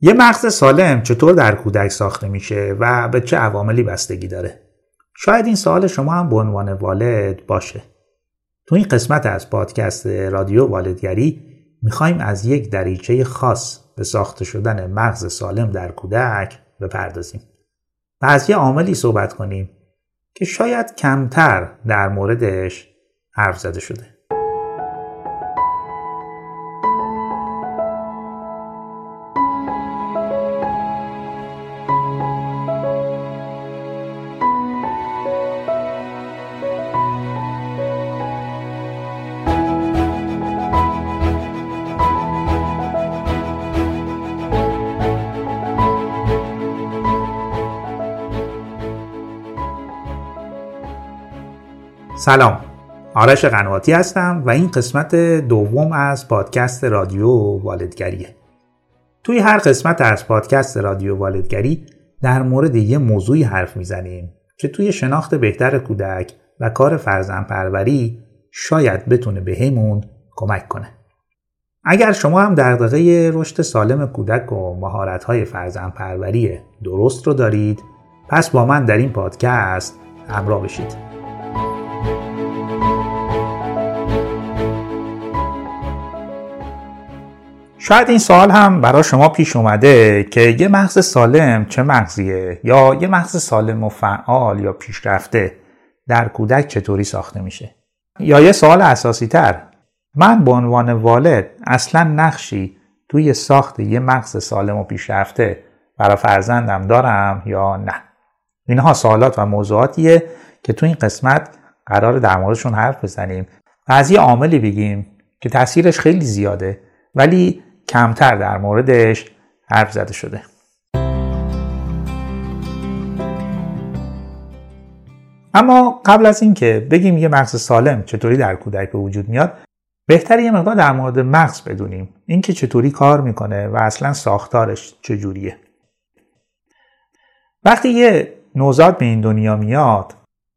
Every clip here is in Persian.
یه مغز سالم چطور در کودک ساخته میشه و به چه عواملی بستگی داره؟ شاید این سوال شما هم به عنوان والد باشه. تو این قسمت از پادکست رادیو والدگری می‌خوایم از یک دریچه خاص به ساخته شدن مغز سالم در کودک بپردازیم و از یه عاملی صحبت کنیم که شاید کمتر در موردش حرف زده شده. سلام. آرش قنواتی هستم و این قسمت دوم از پادکست رادیو والدگریه توی هر قسمت از پادکست رادیو والدگری در مورد یه موضوعی حرف می‌زنیم که توی شناخت بهتر کودک و کار فرزن پروری شاید بتونه به همون کمک کنه. اگر شما هم دغدغه رشد سالم کودک و مهارت‌های فرزن پروری درست رو دارید پس با من در این پادکست همراه بشید. شاید این سوال هم برای شما پیش اومده که یه مغز سالم چه مغزیه یا یه مغز سالم و فعال یا پیشرفته در کودک چطوری ساخته میشه؟ یا یه سوال اساسی تر من به عنوان والد اصلا نقشی توی ساخت یه مغز سالم و پیشرفته برای فرزندم دارم یا نه؟ اینها سوالات و موضوعاتیه که تو این قسمت قرار در موردشون حرف بزنیم و از یه عاملی بگیم که تاثیرش خیلی زیاده ولی کمتر در موردش حرف زده شده. اما قبل از اینکه بگیم یه مغز سالم چطوری در کودک به وجود میاد بهتر یه مقدار در مورد مغز بدونیم. اینکه چطوری کار می‌کنه و اصلا ساختارش چجوریه. وقتی یه نوزاد به این دنیا میاد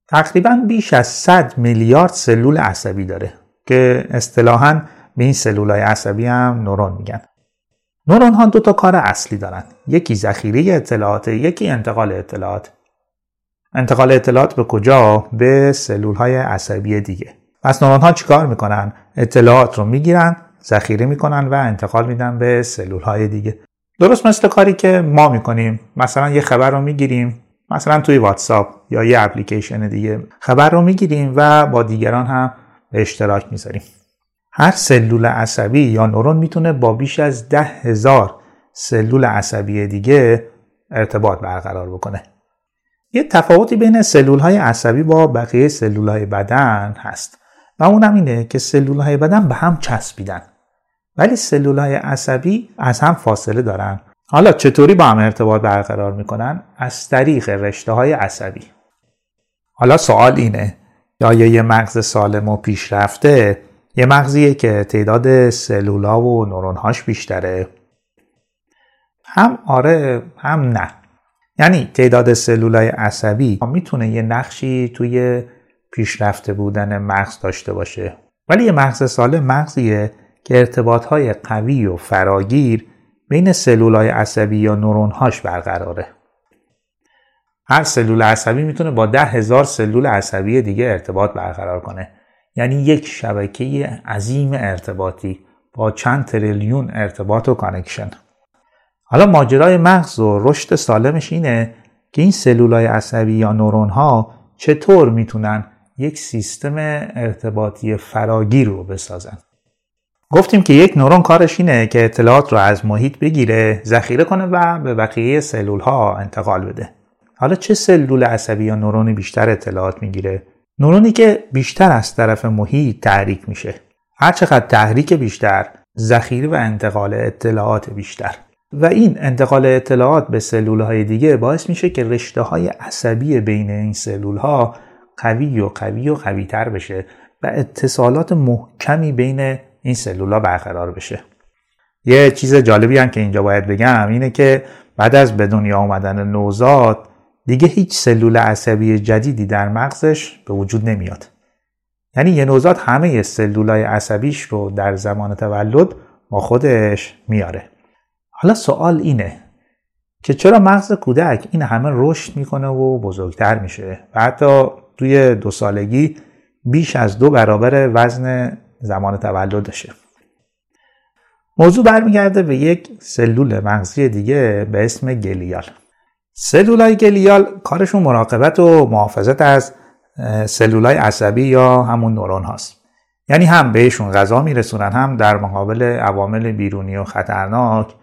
تقریبا بیش از 100 میلیارد سلول عصبی داره که اصطلاحاً به این سلول های عصبی هم نورون میگن. نورون ها دو تا کار اصلی دارن. یکی ذخیره اطلاعات یکی انتقال اطلاعات. انتقال اطلاعات به کجا؟ به سلول های عصبی دیگه. پس نورون ها چیکار می‌کنن؟ اطلاعات رو می‌گیرن ذخیره می‌کنن و انتقال میدن به سلول های دیگه. درست مثل کاری که ما می‌کنیم. مثلا یه خبر رو می‌گیریم. مثلا توی واتساپ یا یه اپلیکیشن دیگه خبر رو می‌گیریم و با دیگران هم به اشتراک می‌ذاریم. هر سلول عصبی یا نورون می‌تونه با بیش از ده هزار سلول عصبی دیگه ارتباط برقرار بکنه. یه تفاوتی بین سلول های عصبی با بقیه سلول های بدن هست و اونم اینه که سلول های بدن به هم چسبیدن ولی سلول های عصبی از هم فاصله دارن حالا چطوری با هم ارتباط برقرار می‌کنن؟ از طریق رشته های عصبی حالا سوال اینه یا یه مغز سالم و پیشرفته یه مغزیه که تعداد سلولا و نورونهاش بیشتره. هم آره هم نه. یعنی تعداد سلولای عصبی می‌تونه یه نقشی توی پیشرفته بودن مغز داشته باشه. ولی یه مغز سالم مغزیه که ارتباطهای قوی و فراگیر بین سلولای عصبی یا نورونهاش برقراره. هر سلول عصبی می‌تونه با ده هزار سلول عصبی دیگه ارتباط برقرار کنه. یعنی یک شبکه عظیم ارتباطی با چند تریلیون ارتباط و connection حالا ماجرای مغز و رشد سالمش اینه که این سلولای عصبی یا نورون ها چطور می‌تونن یک سیستم ارتباطی فراگیر رو بسازن؟ گفتیم که یک نورون کارش اینه که اطلاعات رو از محیط بگیره ذخیره کنه و به بقیه سلول ها انتقال بده. حالا چه سلول عصبی یا نورونی بیشتر اطلاعات می‌گیره؟ نورونی که بیشتر از طرف محیط تحریک میشه. هر چقدر تحریک بیشتر ذخیره و انتقال اطلاعات بیشتر. و این انتقال اطلاعات به سلول های دیگه باعث میشه که رشته های عصبی بین این سلول ها قوی و قوی و قوی تر بشه و اتصالات محکمی بین این سلول ها برقرار بشه. یه چیز جالبی هم که اینجا باید بگم اینه که بعد از به دنیا آمدن نوزاد دیگه هیچ سلول عصبی جدیدی در مغزش به وجود نمیاد. یعنی یه نوزاد همه سلولای عصبیش رو در زمان تولد با خودش میاره. حالا سوال اینه که چرا مغز کودک این همه رشد می‌کنه و بزرگتر میشه و حتی توی دو سالگی بیش از دو برابر وزن زمان تولدشه. موضوع برمیگرده به یک سلول مغزی دیگه به اسم گلیال. سلول های گلیال کارشون مراقبت و محافظت از سلول های عصبی یا همون نورون هاست. یعنی هم بهشون غذا میرسونن هم در مقابل عوامل بیرونی و خطرناک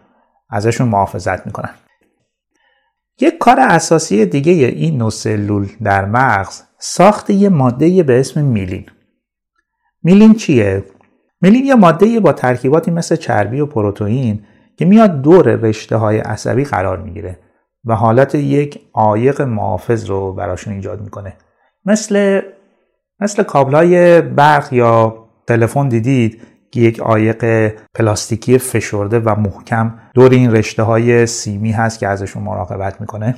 ازشون محافظت می‌کنن. یک کار اساسی دیگه این نوع سلول در مغز ساخت یه ماده به اسم میلین. میلین چیه؟ میلین یه ماده با ترکیباتی مثل چربی و پروتئین که میاد دور رشته های عصبی قرار می‌گیره. و حالت یک عایق محافظ رو براشون ایجاد می‌کنه. مثل مثل کابلای برق یا تلفن دیدید که یک عایق پلاستیکی فشرده و محکم دور این رشته های سیمی هست که ازشون مراقبت می‌کنه.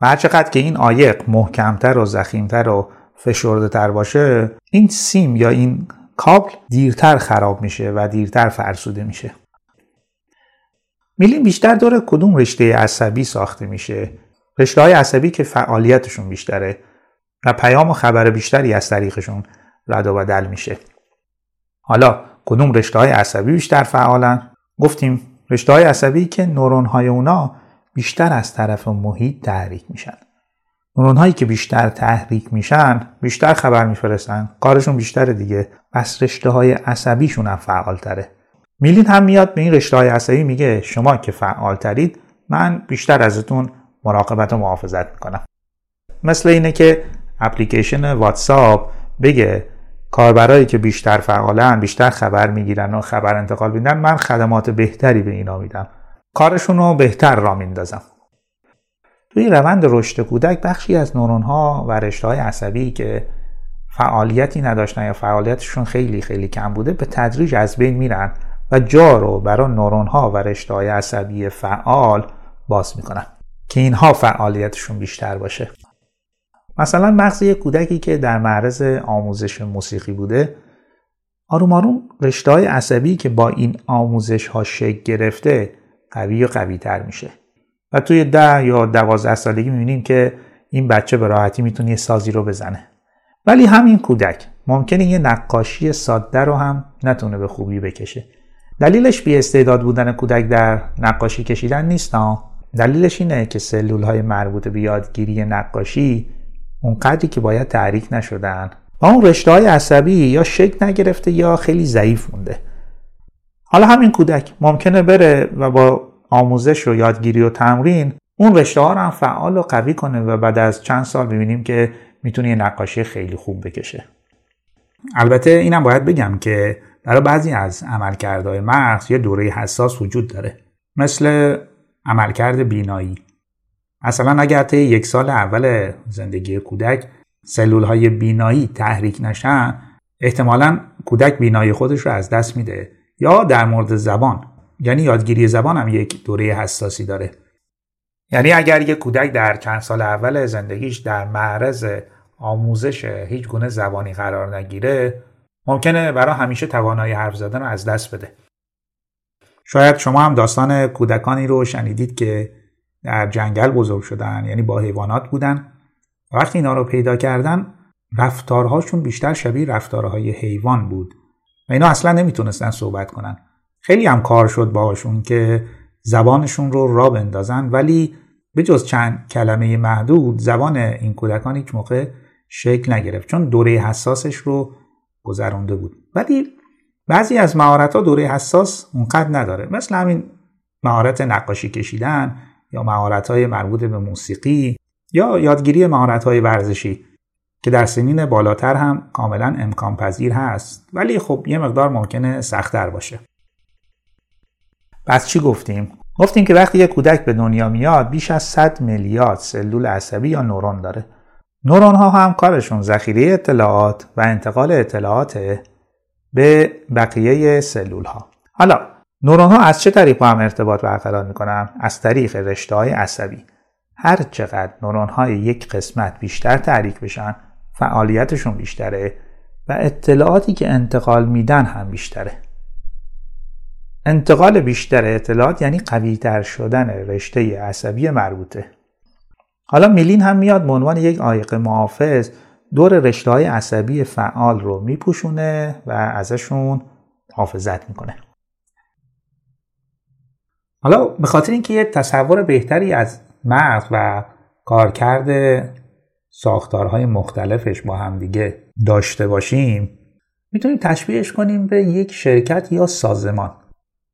و هرچقدر که این عایق محکمتر و زخیمتر و فشرده تر باشه این سیم یا این کابل دیرتر خراب میشه و دیرتر فرسوده میشه. میلین بیشتر دور کدوم رشته عصبی ساخته میشه؟ رشته های عصبی که فعالیتشون بیشتره و پیام و خبر بیشتری از طریقشون رد و بدل میشه. حالا کدوم رشته های عصبی بیشتر فعالن؟ گفتیم رشته های عصبی که نورون های اونا بیشتر از طرف محیط تحریک میشن. نورون هایی که بیشتر تحریک میشن بیشتر خبر میفرستن. کارشون بیشتره دیگه. بس رشته های عصبیشون هم فعال میلین هم میاد به این رشته های عصبی میگه شما که فعال ترید من بیشتر ازتون مراقبت و محافظت می‌کنم. مثل اینه که اپلیکیشن واتساپ بگه کاربرایی که بیشتر فعالن بیشتر خبر می‌گیرن و خبر انتقال میدن من خدمات بهتری به اینا میدم. کارشون رو بهتر را میندازم. توی روند رشد کودک بخشی از نورون ها و رشته های عصبی که فعالیتی نداشتن یا فعالیتشون خیلی خیلی کم بوده به تدریج از بین میرن. و جا رو برای نورون ها و رشته های عصبی فعال باز می‌کنن که اینها فعالیتشون بیشتر باشه. مثلا مغز یک کودکی که در معرض آموزش موسیقی بوده آروم آروم رشته های عصبی که با این آموزش ها شکل گرفته قوی و قوی تر میشه. و توی ده یا دوازده سالگی می‌بینیم که این بچه به راحتی می‌تونه یه سازی رو بزنه. ولی همین کودک ممکنه یه نقاشی ساده رو هم نتونه به خوبی بکشه. دلیلش بی استعداد بودن کودک در نقاشی کشیدن نیست دلیلش اینه که سلول های مربوط به یادگیری نقاشی اونقدری که باید تحریک نشدن. و اون رشته های عصبی یا شکل نگرفته یا خیلی ضعیف مونده. حالا همین کودک ممکنه بره و با آموزش و یادگیری و تمرین اون رشته ها رو هم فعال و قوی کنه و بعد از چند سال ببینیم که می‌تونه نقاشی خیلی خوب بکشه. البته اینم باید بگم که برای بعضی از عملکردهای مغز یه دوره حساس وجود داره. مثل عملکرد بینایی. مثلا اگر طی یک سال اول زندگی کودک سلول های بینایی تحریک نشن احتمالا کودک بینایی خودش رو از دست میده. یا در مورد زبان. یعنی یادگیری زبان هم یک دوره حساسی داره. یعنی اگر یک کودک در چند سال اول زندگیش در معرض آموزش هیچ گونه زبانی قرار نگیره ممکنه برای همیشه توانایی حرف زدن رو از دست بده. شاید شما هم داستان کودکانی رو شنیدید که در جنگل بزرگ شدن یعنی با حیوانات بودن. وقتی اینا رو پیدا کردن رفتارهاشون بیشتر شبیه رفتارهای حیوان بود و اینا اصلا نمی‌تونستن صحبت کنن. خیلی هم کار شد باهاشون که زبانشون رو را بندازن ولی به جز چند کلمه محدود زبان این کودکان هیچ موقع شکل نگرفت. چون دوره حساسش رو گذرونده بود. ولی بعضی از مهارت ها دوره حساس اونقدر نداره. مثل همین مهارت نقاشی کشیدن یا مهارت های مربوط به موسیقی یا یادگیری مهارت های ورزشی که در سنین بالاتر هم کاملا امکان پذیر هست. ولی خب یه مقدار ممکنه سختتر باشه. پس چی گفتیم؟ گفتیم که وقتی یک کودک به دنیا میاد بیش از 100 میلیارد سلول عصبی یا نورون داره. نورون ها هم کارشون ذخیره اطلاعات و انتقال اطلاعات به بقیه سلول ها حالا نورون ها از چه طریق با هم ارتباط برقرار می‌کنن؟ از طریق رشته های عصبی. هر چقدر نورون های یک قسمت بیشتر تحریک بشن فعالیتشون بیشتره و اطلاعاتی که انتقال میدن هم بیشتره. انتقال بیشتر اطلاعات یعنی قویتر شدن رشته عصبی مربوطه. حالا میلین هم میاد به عنوان یک آیق محافظ دور رشته های عصبی فعال رو میپوشونه و ازشون حافظت می‌کنه. حالا به خاطر اینکه یه تصور بهتری از مغز و کارکرد ساختارهای مختلفش با همدیگه داشته باشیم می‌تونیم تشبیهش کنیم به یک شرکت یا سازمان.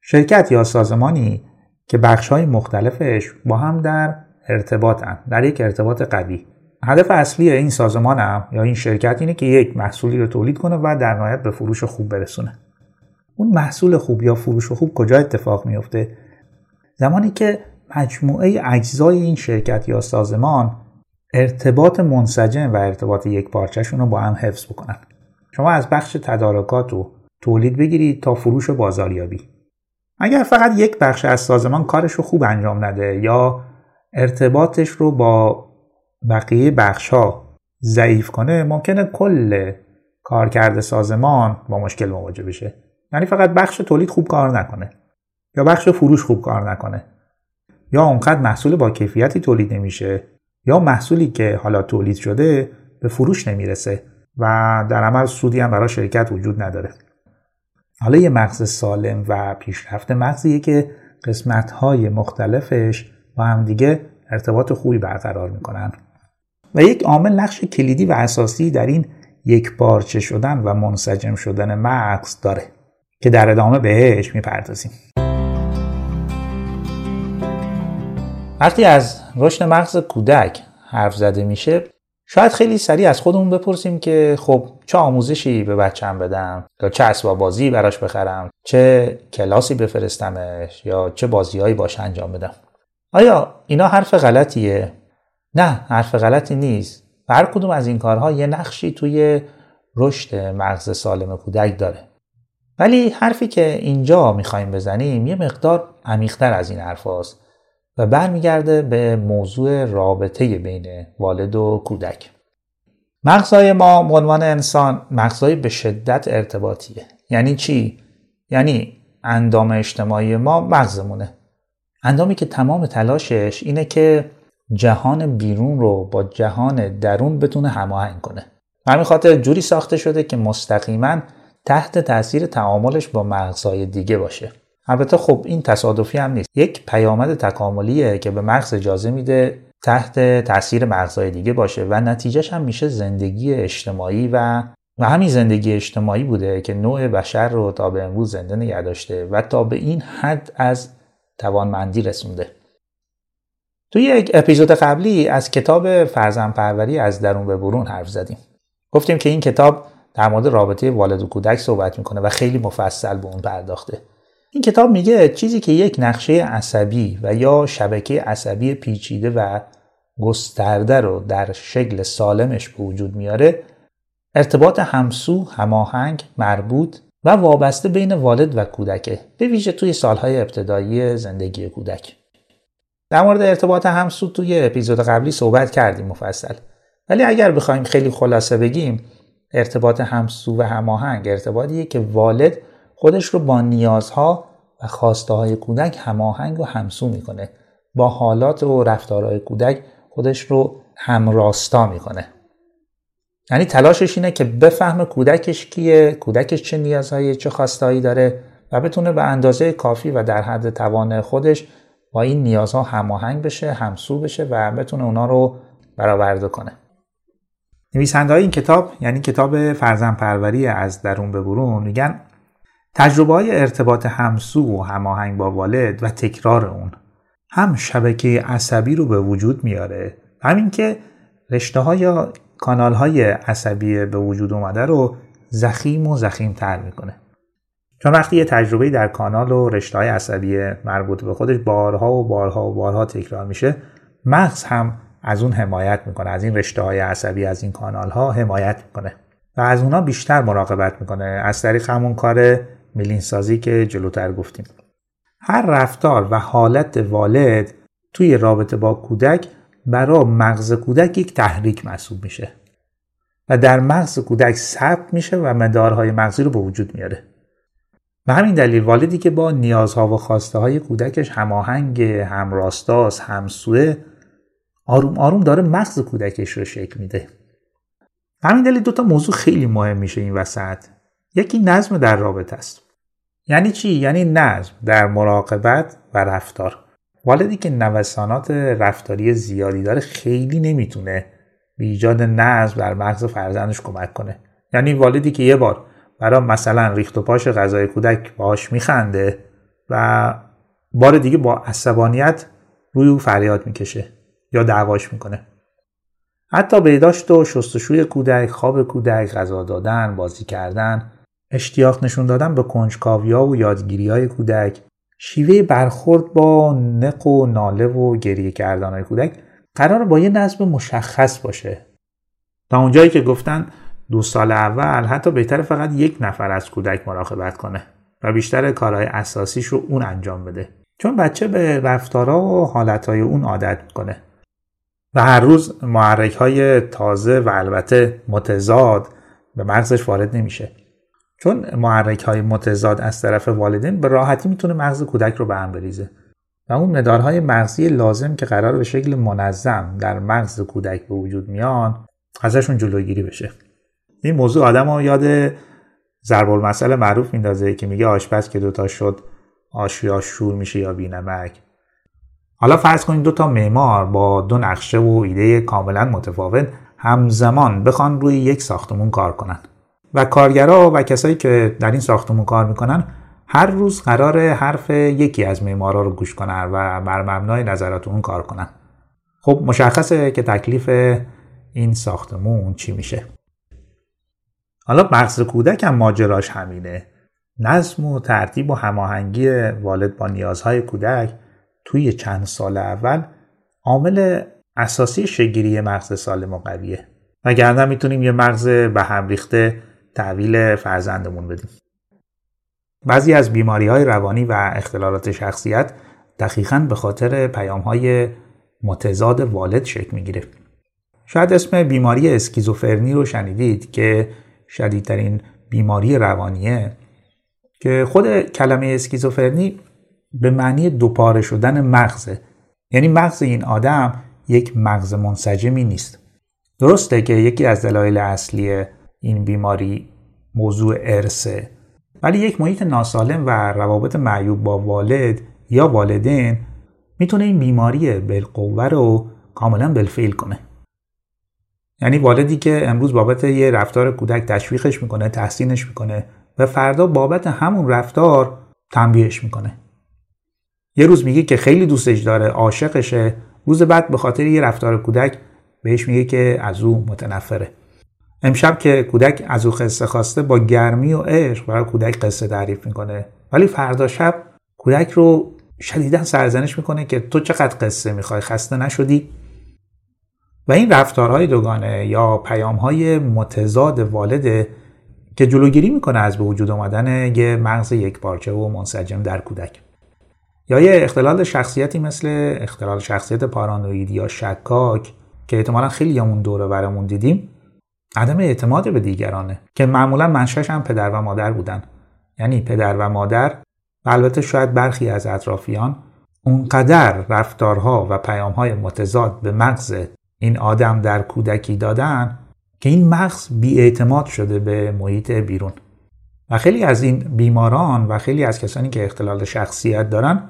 شرکت یا سازمانی که بخش های مختلفش با هم در ارتباطن در یک ارتباط قوی. هدف اصلی این سازمان یا این شرکت اینه که یک محصولی رو تولید کنه و در نهایت به فروش خوب برسونه. اون محصول خوب یا فروش خوب کجا اتفاق میفته زمانی که مجموعه اجزای این شرکت یا سازمان ارتباط منسجم و ارتباط یک پارچهشون رو با هم حفظ بکنن. شما از بخش تدارکات و تولید بگیرید تا فروش و بازاریابی. اگر فقط یک بخش از سازمان کارش رو خوب انجام نده یا ارتباطش رو با بقیه بخش ها ضعیف کنه ممکنه کل کارکرد سازمان با مشکل مواجه بشه. یعنی فقط بخش تولید خوب کار نکنه یا بخش فروش خوب کار نکنه. یا اونقدر محصول با کیفیتی تولید نمیشه یا محصولی که حالا تولید شده به فروش نمی‌رسه و در عمل سودی هم برای شرکت وجود نداره. حالا یه مغز سالم و پیشرفت مغزیه که قسمت های مختلفش با همدیگه ارتباط خوبی برقرار می‌کنن. و یک عامل نقش کلیدی و اساسی در این یک پارچه شدن و منسجم شدن مغز داره که در ادامه بهش می‌پردازیم. وقتی از رشد مغز کودک حرف زده میشه شاید خیلی سریع از خودمون بپرسیم که خب چه آموزشی به بچم بدم؟ یا چه اسباب بازی براش بخرم؟ چه کلاسی بفرستمش؟ یا چه بازیهایی باش انجام بدم؟ آیا اینا حرف غلطیه؟ نه حرف غلطی نیست. هر کدوم از این کارها یه نقشی توی رشد مغز سالم کودک داره. ولی حرفی که اینجا می‌خوایم بزنیم یه مقدار عمیقتر از این حرف هاست و برمیگرده به موضوع رابطه بین والد و کودک. مغزهای ما به عنوان انسان مغزهای به شدت ارتباطیه. یعنی چی؟ یعنی اندام اجتماعی ما مغزمونه. اندامی که تمام تلاشش اینه که جهان بیرون رو با جهان درون بتونه هماهنگ کنه. همین خاطر جوری ساخته شده که مستقیما تحت تاثیر تعاملش با مغزهای دیگه باشه. البته خب این تصادفی هم نیست. یک پیامد تکاملیه که به مغز اجازه میده تحت تاثیر مغزهای دیگه باشه و نتیجهش هم میشه زندگی اجتماعی و و همین زندگی اجتماعی بوده که نوع بشر رو تا به امروز زنده نگه داشته و تا به این حد از توانمندی رسونده. توی یک اپیزود قبلی از کتاب فرزن پروری از درون به برون حرف زدیم. گفتیم که این کتاب در مورد رابطه والد و کودک صحبت می‌کنه و خیلی مفصل به اون پرداخته. این کتاب میگه چیزی که یک نقشه عصبی و یا شبکه عصبی پیچیده و گسترده رو در شکل سالمش به وجود میاره ارتباط همسو، هماهنگ، مربوط و وابسته بین والد و کودکه به ویژه توی سالهای ابتدایی زندگی کودک. در مورد ارتباط همسو توی اپیزود قبلی صحبت کردیم مفصل. ولی اگر بخوایم خیلی خلاصه بگیم ارتباط همسو و هماهنگ ارتباطیه که والد خودش رو با نیازها و خواسته های کودک هماهنگ و همسو می‌کنه. با حالات و رفتارهای کودک خودش رو همراستا می‌کنه. یعنی تلاشش اینه که بفهم کودکش کیه کودکش چه نیازهایی چه خواستهایی داره و بتونه به اندازه کافی و در حد توان خودش با این نیازها هماهنگ بشه همسو بشه و بتونه اونا رو برآورده کنه. نویسنده های این کتاب یعنی کتاب فرزن پروری از درون به برون میگن تجربه های ارتباط همسو و هماهنگ با والد و تکرار اون هم شبکه عصبی رو به وجود میاره. همین که رشته های یا کانال های عصبی به وجود اومده رو زخیم و زخیم تر می‌کنه. چون وقتی یه تجربه در کانال و رشته های عصبی مربوط به خودش بارها و بارها و بارها تکرار میشه مغز هم از اون حمایت می‌کنه از این رشته های عصبی از این کانال ها حمایت می‌کنه. و از اونا بیشتر مراقبت می‌کنه. از طریق همون کار میلین سازی که جلوتر گفتیم. هر رفتار و حالت والد توی رابطه با کودک برای مغز کودک یک تحریک محسوب میشه و در مغز کودک ثبت میشه و مدارهای مغزی رو به وجود میاره. به همین دلیل والدی که با نیازها و خواسته های کودکش هماهنگ همراستاست همسوه آروم آروم داره مغز کودکش رو شکل میده. همین دلیل دوتا موضوع خیلی مهم میشه این وسط. یکی نظم در رابطه است. یعنی چی؟ یعنی نظم در مراقبت و رفتار. والدی که نوسانات رفتاری زیادی داره خیلی نمی‌تونه به ایجاد نظم در مغز فرزندش کمک کنه. یعنی والدی که یه بار برای مثلا ریخت و پاش غذای کودک باهاش میخنده و بار دیگه با عصبانیت روی او فریاد می‌کشه یا دعواش می‌کنه. حتی بهداشت و شستشوی کودک خواب کودک غذا دادن بازی کردن اشتیاق نشون دادن به کنجکاویا و یادگیری های کودک. شیوه برخورد با نق و ناله و گریه کردن های کودک قرار با یه نظم مشخص باشه. تا اونجایی که گفتن دو سال اول حتی بهتر فقط یک نفر از کودک مراقبت کنه و بیشتر کارهای اساسیش رو اون انجام بده. چون بچه به رفتارها و حالتهای اون عادت می‌کنه. و هر روز محرک های تازه و البته متضاد به مغزش وارد نمیشه. چون محرک های متضاد از طرف والدین به راحتی می‌تونه مغز کودک رو به هم بریزه. و اون مدارهای مغزی لازم که قرار به شکل منظم در مغز کودک به وجود میان ازشون جلوگیری بشه. این موضوع آدم ها یاد ضرب المثل معروف میندازه که میگه آشپز که دوتا شد آشیا شور میشه یا بینمک. حالا فرض کنید دو تا معمار با دو نقشه و ایده کاملا متفاوت همزمان بخوان روی یک ساختمون کار کنن. و کارگرا و کسایی که در این ساختمون کار می‌کنن هر روز قرار حرف یکی از معمارا رو گوش کنن و بر مبنای نظرات اون کار کنن. خب مشخصه که تکلیف این ساختمون چی میشه. حالا مغز کودک هم ماجراش همینه. نظم و ترتیب و هماهنگی والد با نیازهای کودک توی چند سال اول عامل اساسی شگیری مغز سالم و قویه. وگرنه می‌تونیم یه مغز به هم ریخته تحویل فرزندمون بدیم. بعضی از بیماری های روانی و اختلالات شخصیت دقیقا به خاطر پیام های متضاد والد شکل می‌گیره. شاید اسم بیماری اسکیزوفرنی رو شنیدید که شدیدترین بیماری روانیه که خود کلمه اسکیزوفرنی به معنی دوپاره شدن مغزه یعنی مغز این آدم یک مغز منسجمی نیست. درسته که یکی از دلایل اصلی این بیماری موضوع ارسه ولی یک محیط ناسالم و روابط معیوب با والد یا والدین می‌تونه این بیماری بالقوه رو کاملا بالفعل کنه. یعنی والدی که امروز بابت یه رفتار کودک تشویقش می‌کنه تحسینش می‌کنه و فردا بابت همون رفتار تنبیهش می‌کنه. یه روز میگه که خیلی دوستش داره عاشقشه. روز بعد به خاطر یه رفتار کودک بهش میگه که از او متنفره. امشب که کودک از او قصه خواسته با گرمی و عشق برای کودک قصه تعریف می‌کنه. ولی فردا شب کودک رو شدیدا سرزنش می‌کنه که تو چقدر قصه می‌خوای؟ خسته نشدی؟ و این رفتارهای دوگانه یا پیامهای متضاد والده که جلوگیری می‌کنه از به وجود آمدن یه مغز یک پارچه و منسجم در کودک. یا یه اختلال شخصیتی مثل اختلال شخصیت پارانویدی یا شکاک که احتمالا خیلی همون دوره برامون دیدیم عدم اعتماد به دیگرانه که معمولا منشش هم پدر و مادر بودن. یعنی پدر و مادر و البته شاید برخی از اطرافیان اونقدر رفتارها و پیامهای متضاد به مغز این آدم در کودکی دادن که این مغز بیاعتماد شده به محیط بیرون. و خیلی از این بیماران و خیلی از کسانی که اختلال شخصیت دارن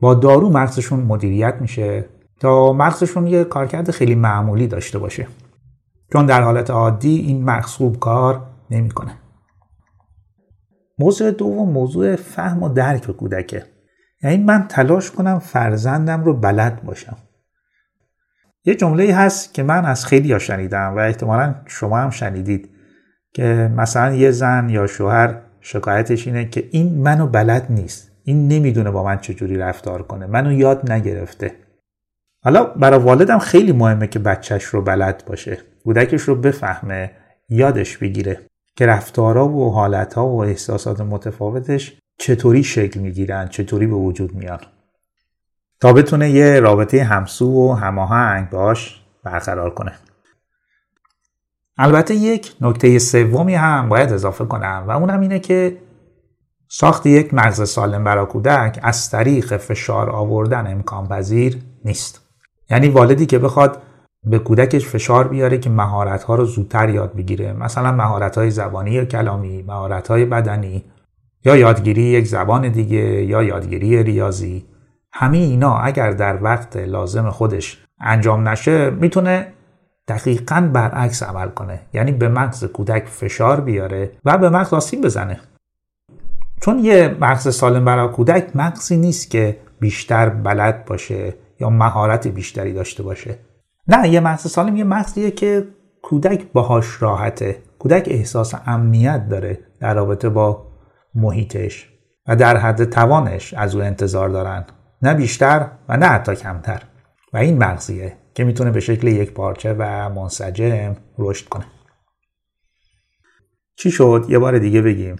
با دارو مغزشون مدیریت میشه تا مغزشون یه کارکرد خیلی معمولی داشته باشه. چون در حالت عادی این مغز خوب کار نمی‌کنه. موضوع دوم موضوع فهم و درک کودکه. یعنی من تلاش کنم فرزندم رو بلد باشم. یه جمله هست که من از خیلی ها شنیدم و احتمالا شما هم شنیدید که مثلا یه زن یا شوهر شکایتش اینه که این منو بلد نیست. این نمی‌دونه با من چجوری رفتار کنه. منو یاد نگرفته. حالا برای والدم خیلی مهمه که بچهش رو بلد باشه. کودکش رو بفهمه یادش بگیره که رفتارها و حالتها و احساسات متفاوتش چطوری شکل می‌گیرن چطوری به وجود میان تا بتونه یه رابطه همسو و هماهنگ باش برقرار کنه. البته یک نکته سومی هم باید اضافه کنم و اونم اینه که ساخت یک مغز سالم برای کودک از طریق فشار آوردن امکان پذیر نیست. یعنی والدی که بخواد به کودکش فشار بیاره که مهارت ها رو زودتر یاد بگیره. مثلا مهارت های زبانی یا کلامی مهارت های بدنی یا یادگیری یک زبان دیگه یا یادگیری ریاضی. همه اینا اگر در وقت لازم خودش انجام نشه می‌تونه دقیقا برعکس عمل کنه. یعنی به مغز کودک فشار بیاره و به مغز آسیب بزنه. چون یه مغز سالم برای کودک مغزی نیست که بیشتر بلد باشه یا مهارت بیشتری داشته باشه. نه یه مغز سالم یه مغزیه که کودک باهاش راحته. کودک احساس امنیت داره در رابطه با محیطش و در حد توانش از او انتظار دارن. نه بیشتر و نه حتی کمتر. و این مغزیه که می‌تونه به شکل یک پارچه و منسجم رشد کنه. چی شد؟ یه بار دیگه بگیم.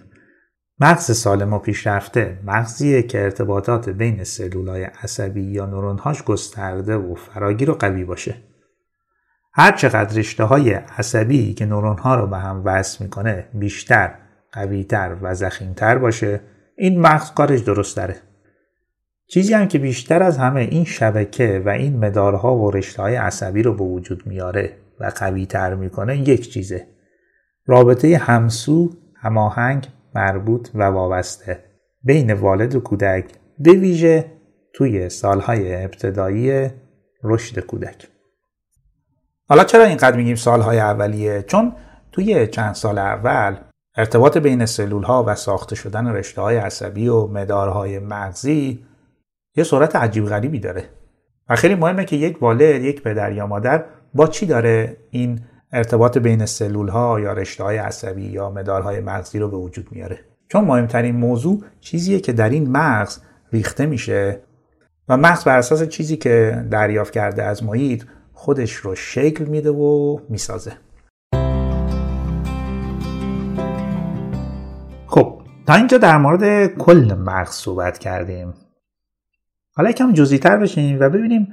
مغز سالم و پیشرفته مغزیه که ارتباطات بین سلولای عصبی یا نورونهاش گسترده و فراگیر و قوی باشه. هر چقدر رشته های عصبی که نورونها رو به هم وصل می‌کنه بیشتر قویتر و زخیمتر باشه این مغز کارش درست داره چیزی هم که بیشتر از همه این شبکه و این مدارها و رشته های عصبی رو به وجود میاره و قوی تر می‌کنه یک چیزه. رابطه همسو هماهنگ مربوط و وابسته. بین والد و کودک به ویژه توی سالهای ابتدایی رشد کودک. حالا چرا اینقدر میگیم سالهای اولیه؟ چون توی چند سال اول ارتباط بین سلول ها و ساخته شدن رشته های عصبی و مدارهای مغزی یه سرعت عجیب غریبی داره. و خیلی مهمه که یک والد یک پدر یا مادر با چی داره این ارتباط بین سلول ها یا رشته های عصبی یا مدارهای مغزی رو به وجود میاره؟ چون مهمترین موضوع چیزیه که در این مغز ریخته میشه و مغز بر اساس چیزی که دریافت کرده از محیط خودش رو شکل میده و می‌سازه. خب تا اینجا در مورد کل مغز صحبت کردیم. حالا یکم جزئی‌تر بشیم و ببینیم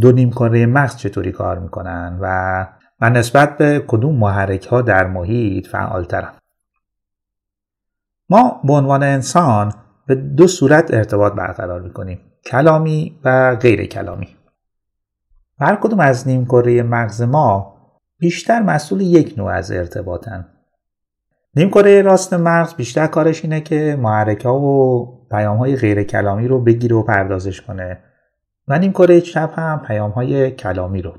دو نیم کاره مغز چطوری کار می‌کنن و من نسبت به کدوم محرک ها در محیط فعالترم. ما به عنوان انسان به دو صورت ارتباط برقرار می‌کنیم کلامی و غیر کلامی هر کدوم از نیم کره مغز ما بیشتر مسئول یک نوع از ارتباطن نیم کره راست مغز بیشتر کارش اینه که محرک ها و پیام های غیر کلامی رو بگیره و پردازش کنه و نیم کره چپ هم پیام های کلامی رو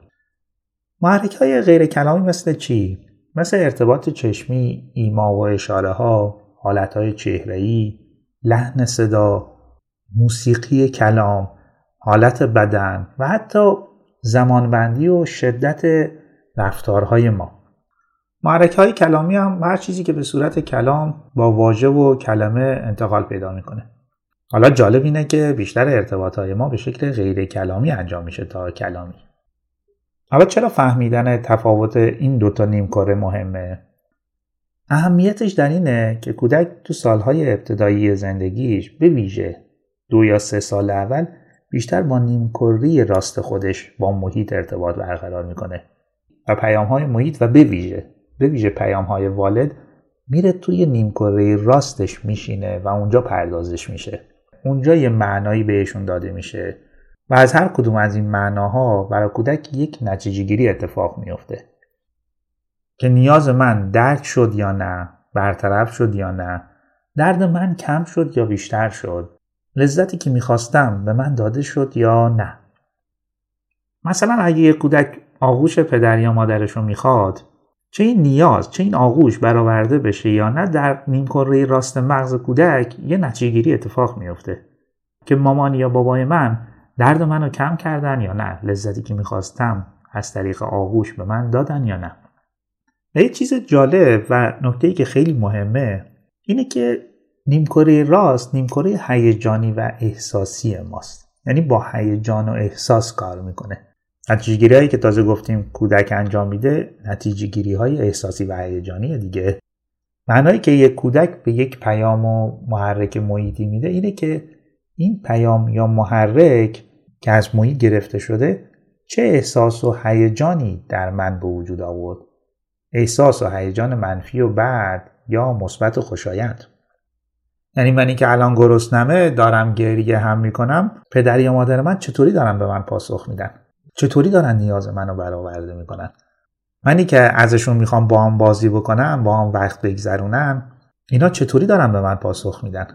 محرک های غیر کلامی مثل چی؟ مثل ارتباط چشمی، ایما و اشاره ها، حالت های چهرهی، لحن صدا، موسیقی کلام، حالت بدن و حتی زمانبندی و شدت رفتارهای ما. محرک های کلامی هم هر چیزی که به صورت کلام با واژه و کلمه انتقال پیدا می‌کنه. حالا جالب اینه که بیشتر ارتباط های ما به شکل غیر کلامی انجام میشه تا کلامی. حالا چرا فهمیدن تفاوت این دوتا نیمکاره مهمه؟ اهمیتش در اینه که کودک تو سالهای ابتدایی زندگیش به ویژه دو یا سه سال اول بیشتر با نیمکره راست خودش با محیط ارتباط برقرار می‌کنه و پیام های محیط و به ویژه به ویژه پیام های والد میره توی نیمکره راستش میشینه و اونجا پردازش میشه. اونجا یه معنایی بهشون داده میشه و از هر کدوم از این معناها برای کودک یک نتیجه گیری اتفاق میفته که نیاز من درک شد یا نه برطرف شد یا نه درد من کم شد یا بیشتر شد لذتی که می‌خواستم به من داده شد یا نه. مثلا اگه یک کودک آغوش پدر یا مادرش رو می‌خواد چه این نیاز چه این آغوش برآورده بشه یا نه در نیمکره راست مغز کودک یه نتیجهگیری اتفاق میفته که مامان یا بابای من درد منو کم کردن یا نه لذتی که می‌خواستم از طریق آغوش به من دادن یا نه. یه چیز جالب و نکته که خیلی مهمه اینه که نیمکره راست نیمکره هیجانی و احساسی ماست. یعنی با هیجان و احساس کار می‌کنه. نتیجه هایی که تازه گفتیم کودک انجام میده نتیجه گیری های احساسی و هیجانی دیگه. معنایی که یک کودک به یک پیام و محرک محیطی میده اینه که این پیام یا محرک که از محیط گرفته شده چه احساس و هیجانی در من به وجود آورد؟ احساس و هیجان منفی و بعد یا مثبت و خوشایند؟ یعنی منی که الان گرسنمه دارم گریه هم می‌کنم پدر یا مادر من چطوری دارن به من پاسخ میدن؟ چطوری دارن نیاز منو برآورده می‌کنن؟ منی که ازشون می‌خوام با هم بازی بکنم با هم وقت بگذرونم اینا چطوری دارن به من پاسخ میدن؟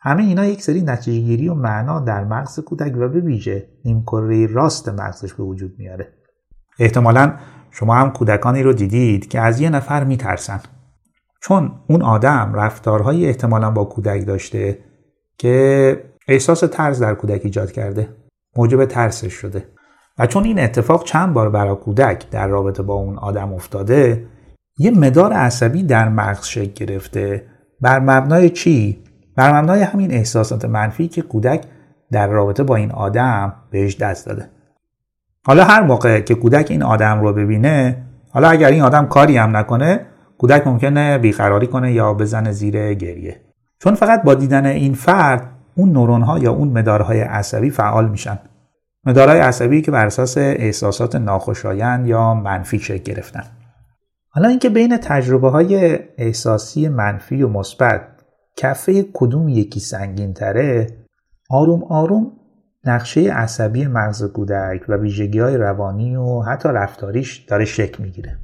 همه اینا یک سری نتیجهگیری و معنا در مغز کودک و به ویژه نیمکره راست مغزش به وجود میاره. احتمالا شما هم کودکانی رو دیدید که از یه نفر میترسن. چون اون آدم رفتارهایی احتمالا با کودک داشته که احساس ترس در کودک ایجاد کرده موجب ترسش شده. و چون این اتفاق چند بار برای کودک در رابطه با اون آدم افتاده یه مدار عصبی در مغز شکل گرفته. بر مبنای چی؟ بر مبنای همین احساسات منفی که کودک در رابطه با این آدم بهش دست داده. حالا هر موقع که کودک این آدم رو ببینه حالا اگر این آدم کاری هم نکنه کودک ممکنه بیقراری کنه یا بزنه زیر گریه. چون فقط با دیدن این فرد اون نورون ها یا اون مدارهای عصبی فعال میشن. مدارهای عصبی که بر اساس احساسات ناخوشایند یا منفی شکل گرفتن. حالا اینکه بین تجربه های احساسی منفی و مثبت کفه کدوم یکی سنگین تره آروم آروم نقشه عصبی مغز کودک و ویژگی های روانی و حتی رفتاریش داره شکل می‌گیره.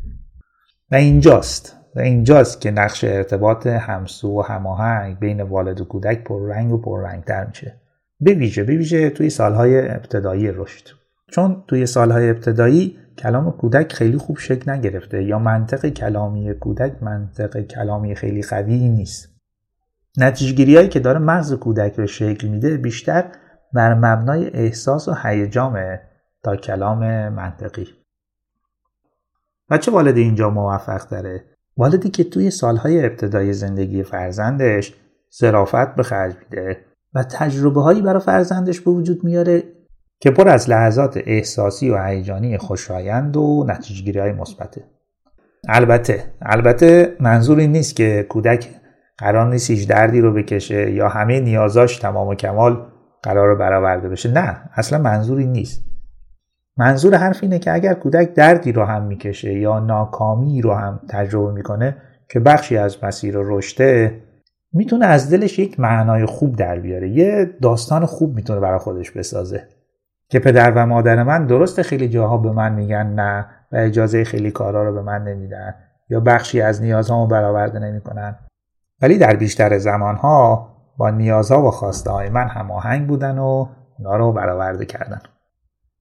و اینجاست. و اینجاست که نقش ارتباط همسو و هماهنگ بین والد و کودک پررنگ و پررنگتر میشه. به ویژه به ویژه توی سالهای ابتدایی رشد. چون توی سالهای ابتدایی کلام کودک خیلی خوب شکل نگرفته یا منطق کلامی کودک منطق کلامی خیلی قوی نیست. نتیجگیری هایی که داره مغز کودک رو شکل میده بیشتر بر مبنای احساس و هیجان تا کلام منطقی. و چه والدی اینجا موفق داره؟ والدی که توی سالهای ابتدای زندگی فرزندش ظرافت به خرج میده و تجربه هایی برای فرزندش به وجود میاره که پر از لحظات احساسی و هیجانی خوشایند و نتیجگیری های مثبته. البته البته منظور این نیست که کودک قرار نیست هیچ دردی رو بکشه یا همه نیازاش تمام و کمال قرار برآورده بشه. نه اصلا منظور این نیست. منظور حرف اینه که اگر کودک دردی رو هم می‌کشه یا ناکامی رو هم تجربه می‌کنه که بخشی از مسیر رشته می‌تونه از دلش یک معنای خوب در بیاره. یه داستان خوب می‌تونه برای خودش بسازه. که پدر و مادر من درست خیلی جاها به من میگن نه و اجازه خیلی کارا رو به من نمیدن یا بخشی از نیازهامو برآورده نمی‌کنن. ولی در بیشتر زمانها با نیازها و خواسته های من هماهنگ بودن و اونا رو برآورده کردن.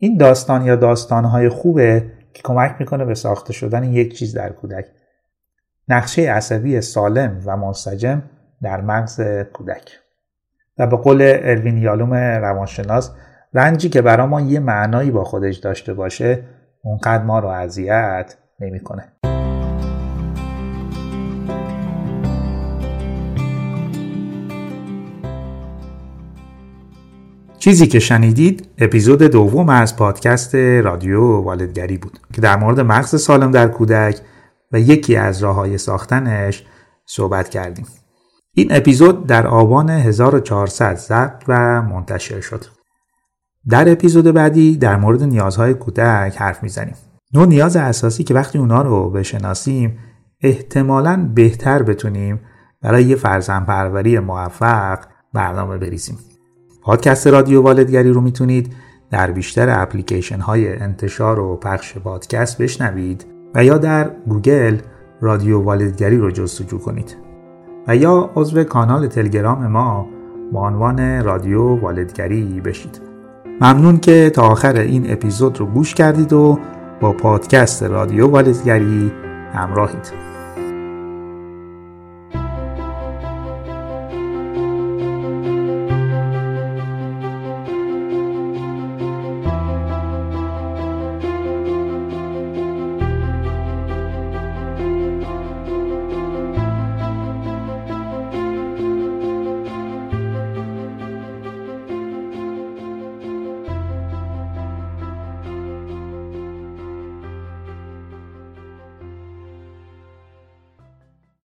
این داستان یا داستانهای خوبه که کمک می‌کنه به ساخته شدن یک چیز در کودک نقشه عصبی سالم و منسجم در مغز کودک و به قول اروین یالوم روانشناس رنجی که برای ما یه معنایی با خودش داشته باشه اونقدر ما رو اذیت نمی‌کنه. چیزی که شنیدید اپیزود دوم از پادکست رادیو والدگری بود که در مورد مغز سالم در کودک و یکی از راه های ساختنش صحبت کردیم. این اپیزود در آبان 1400 ضبط و منتشر شد. در اپیزود بعدی در مورد نیازهای کودک حرف می‌زنیم. نوع نیاز اساسی که وقتی اونا رو بشناسیم احتمالا بهتر بتونیم برای یه فرزن پروری موفق برنامه بریزیم. پادکست رادیو والدگری رو می‌تونید در بیشتر اپلیکیشن های انتشار و پخش پادکست بشنوید و یا در گوگل رادیو والدگری رو جستجو کنید. و یا عضو کانال تلگرام ما با عنوان رادیو والدگری بشید. ممنون که تا آخر این اپیزود رو گوش کردید و با پادکست رادیو والدگری همراهید.